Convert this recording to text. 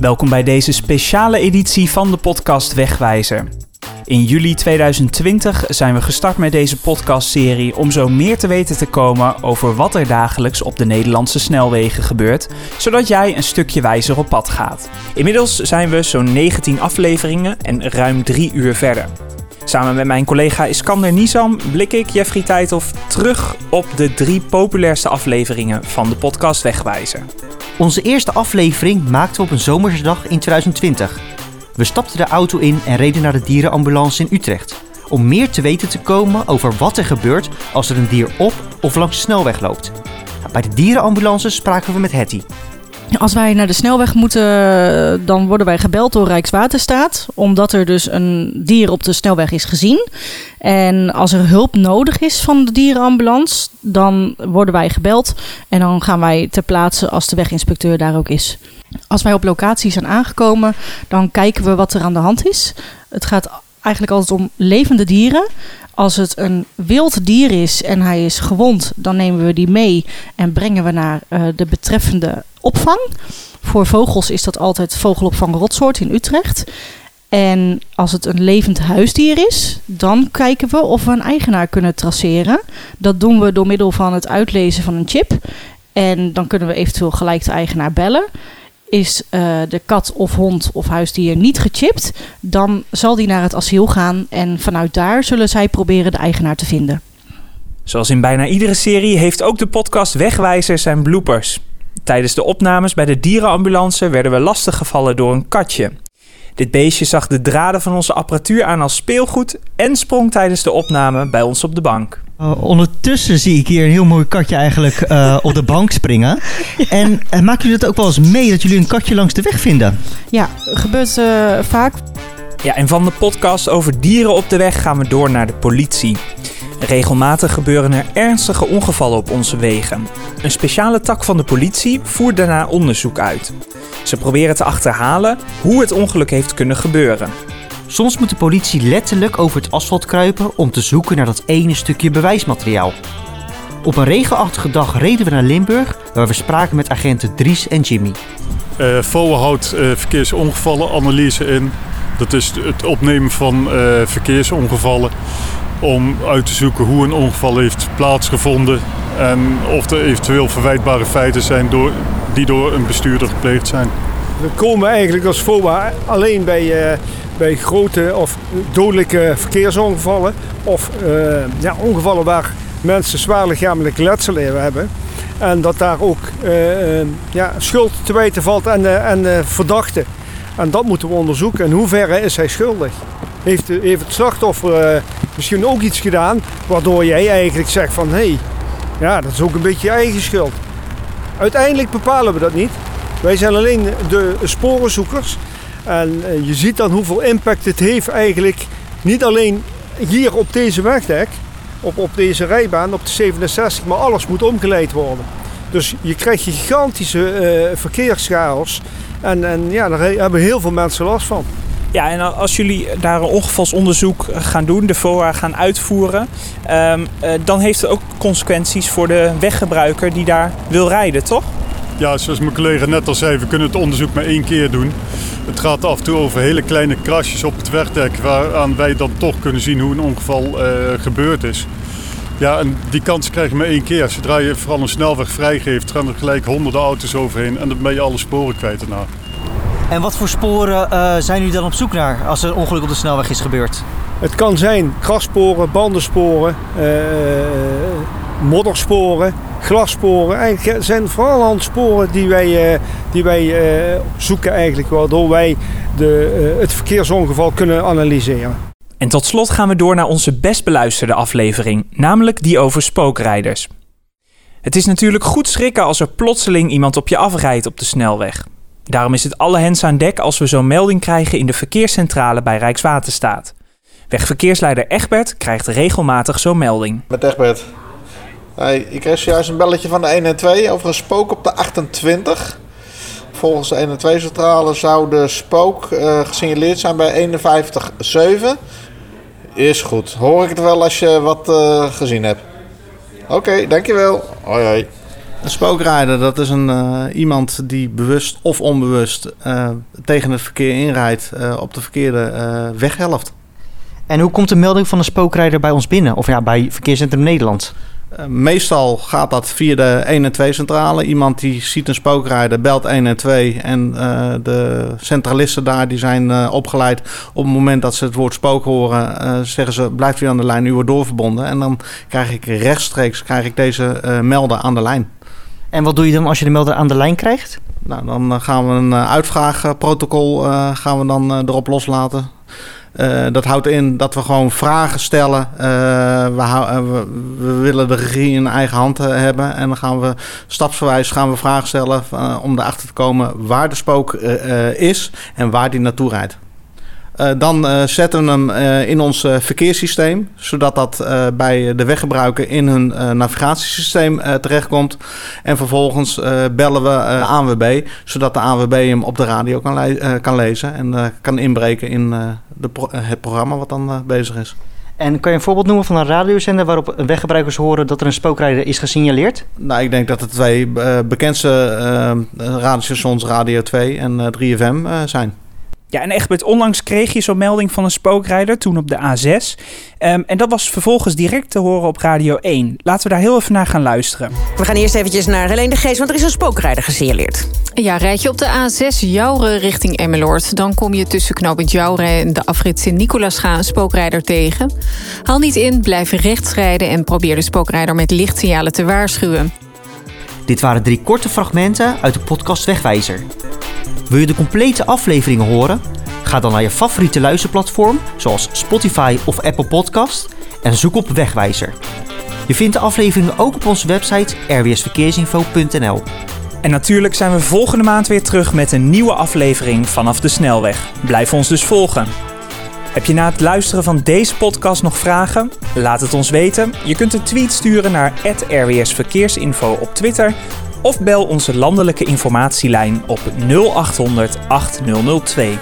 Welkom bij deze speciale editie van de podcast Wegwijzer. In juli 2020 zijn we gestart met deze podcastserie om zo meer te weten te komen over wat er dagelijks op de Nederlandse snelwegen gebeurt, zodat jij een stukje wijzer op pad gaat. Inmiddels zijn we zo'n 19 afleveringen en ruim 3 uur verder. Samen met mijn collega Iskander Nizam blik ik, Jeffrey Tijdhoff, terug op de drie populairste afleveringen van de podcast Wegwijzer. Onze eerste aflevering maakten we op een zomersdag in 2020. We stapten de auto in en reden naar de dierenambulance in Utrecht. Om meer te weten te komen over wat er gebeurt als er een dier op of langs de snelweg loopt. Bij de dierenambulance spraken we met Hetty. Als wij naar de snelweg moeten, dan worden wij gebeld door Rijkswaterstaat. Omdat er dus een dier op de snelweg is gezien. En als er hulp nodig is van de dierenambulance, dan worden wij gebeld. En dan gaan wij ter plaatse als de weginspecteur daar ook is. Als wij op locatie zijn aangekomen, dan kijken we wat er aan de hand is. Het gaat eigenlijk altijd om levende dieren. Als het een wild dier is en hij is gewond, dan nemen we die mee en brengen we naar uh, de betreffende opvang. Voor vogels is dat altijd vogelopvang Rotsoort in Utrecht. En als het een levend huisdier is, dan kijken we of we een eigenaar kunnen traceren. Dat doen we door middel van het uitlezen van een chip. En dan kunnen we eventueel gelijk de eigenaar bellen. Is uh, de kat of hond of huisdier niet gechipt, dan zal die naar het asiel gaan en vanuit daar zullen zij proberen de eigenaar te vinden. Zoals in bijna iedere serie heeft ook de podcast Wegwijzer zijn bloopers. Tijdens de opnames bij de dierenambulance werden we lastiggevallen door een katje. Dit beestje zag de draden van onze apparatuur aan als speelgoed en sprong tijdens de opname bij ons op de bank. Uh, ondertussen zie ik hier een heel mooi katje eigenlijk uh, op de bank springen. En uh, maken jullie dat ook wel eens mee dat jullie een katje langs de weg vinden? Ja, gebeurt vaak. Ja, en van de podcast over dieren op de weg gaan we door naar de politie. Regelmatig gebeuren er ernstige ongevallen op onze wegen. Een speciale tak van de politie voert daarna onderzoek uit. Ze proberen te achterhalen hoe het ongeluk heeft kunnen gebeuren. Soms moet de politie letterlijk over het asfalt kruipen om te zoeken naar dat ene stukje bewijsmateriaal. Op een regenachtige dag reden we naar Limburg, waar we spraken met agenten Dries en Jimmy. Uh, FOA houdt uh, verkeersongevallenanalyse in. Dat is het opnemen van uh, verkeersongevallen om uit te zoeken hoe een ongeval heeft plaatsgevonden en of er eventueel verwijtbare feiten zijn door, die door een bestuurder gepleegd zijn. We komen eigenlijk als FOA alleen bij, uh, bij grote of dodelijke verkeersongevallen of uh, ja, ongevallen waar mensen zwaar lichamelijke letsel hebben. En dat daar ook uh, ja, schuld te wijten valt aan aan de verdachte. En dat moeten we onderzoeken. In hoeverre is hij schuldig? Heeft, heeft het slachtoffer misschien ook iets gedaan waardoor jij eigenlijk zegt van hé, hey, ja, dat is ook een beetje je eigen schuld. Uiteindelijk bepalen we dat niet. Wij zijn alleen de sporenzoekers. En uh, je ziet dan hoeveel impact het heeft eigenlijk. Niet alleen hier op deze wegdek, op, op deze rijbaan, op de 67, maar alles moet omgeleid worden. Dus je krijgt gigantische uh, verkeerschaos. En, en ja, daar hebben heel veel mensen last van. Ja, en als jullie daar een ongevalsonderzoek gaan doen, de FOA gaan uitvoeren, um, uh, dan heeft het ook consequenties voor de weggebruiker die daar wil rijden, toch? Ja, zoals mijn collega net al zei, we kunnen het onderzoek maar één keer doen. Het gaat af en toe over hele kleine krasjes op het wegdek, waaraan wij dan toch kunnen zien hoe een ongeval uh, gebeurd is. Ja, en die kans krijg je maar één keer. Zodra je vooral een snelweg vrijgeeft, gaan er gelijk honderden auto's overheen en dan ben je alle sporen kwijt daarna. En wat voor sporen uh, zijn jullie dan op zoek naar als er een ongeluk op de snelweg is gebeurd? Het kan zijn grassporen, bandensporen, uh, moddersporen, glassporen. Eigenlijk zijn vooral handsporen die wij, uh, die wij zoeken eigenlijk, waardoor wij de, het verkeersongeval kunnen analyseren. En tot slot gaan we door naar onze best beluisterde aflevering, namelijk die over spookrijders. Het is natuurlijk goed schrikken als er plotseling iemand op je afrijdt op de snelweg. Daarom is het alle hens aan dek als we zo'n melding krijgen in de verkeerscentrale bij Rijkswaterstaat. Wegverkeersleider Egbert krijgt regelmatig zo'n melding. Met Egbert. Hey, ik kreeg zojuist een belletje van de 1 en 2 over een spook op de 28. Volgens de 1 en 2 centrale zou de spook uh, gesignaleerd zijn bij 51,7. Is goed. Hoor ik het wel als je wat uh, gezien hebt. Oké, dankjewel. Hoi. Een spookrijder, dat is een, uh, iemand die bewust of onbewust uh, tegen het verkeer inrijdt uh, op de verkeerde weghelft. En hoe komt de melding van een spookrijder bij ons binnen? Of ja, bij Verkeerscentrum Nederland? meestal gaat dat via de 112 centrale. Iemand die ziet een spookrijder, belt 112 en de centralisten daar die zijn opgeleid. Op het moment dat ze het woord spook horen, zeggen ze blijft u aan de lijn, u wordt doorverbonden. En dan krijg ik rechtstreeks krijg ik deze melder aan de lijn. En wat doe je dan als je de melder aan de lijn krijgt? Nou, dan eh, gaan we een eh, uitvraagprotocol uh, gaan we dan erop loslaten. Dat houdt in dat we gewoon vragen stellen. We, we, we, willen de regie in eigen hand hebben. En dan gaan we stapsgewijs gaan we vragen stellen om erachter te komen waar de spook is en waar die naartoe rijdt. Uh, dan uh, zetten we hem uh, in ons verkeerssysteem, zodat dat bij de weggebruiker in hun navigatiesysteem terechtkomt. En vervolgens bellen we ANWB, zodat de ANWB hem op de radio kan, le kan lezen en kan inbreken in de pro het programma wat dan bezig is. En kan je een voorbeeld noemen van een radiozender waarop weggebruikers horen dat er een spookrijder is gesignaleerd? Nou, ik denk dat de twee bekendste radiostations Radio 2 en 3FM zijn. Ja, en Egbert, onlangs kreeg je zo'n melding van een spookrijder, toen op de A6. Um, en dat was vervolgens direct te horen op Radio 1. Laten we daar heel even naar gaan luisteren. We gaan eerst eventjes naar Helene de Geest, want er is een spookrijder gesignaleerd. Ja, rijd je op de A6 Jouren richting Emmeloord... dan kom je tussen knooppunt Jouren en de afrit Sint-Nicolasga een spookrijder tegen. Haal niet in, blijf rechts rijden... en probeer de spookrijder met lichtsignalen te waarschuwen. Dit waren drie korte fragmenten uit de podcast Wegwijzer. Wil je de complete afleveringen horen? Ga dan naar je favoriete luisterplatform, zoals Spotify of Apple Podcast, en zoek op Wegwijzer. Je vindt de afleveringen ook op onze website rwsverkeersinfo.nl. En natuurlijk zijn we volgende maand weer terug met een nieuwe aflevering vanaf de snelweg. Blijf ons dus volgen. Heb je na het luisteren van deze podcast nog vragen? Laat het ons weten. Je kunt een tweet sturen naar @rwsverkeersinfo op Twitter of bel onze landelijke informatielijn op 0800 8002.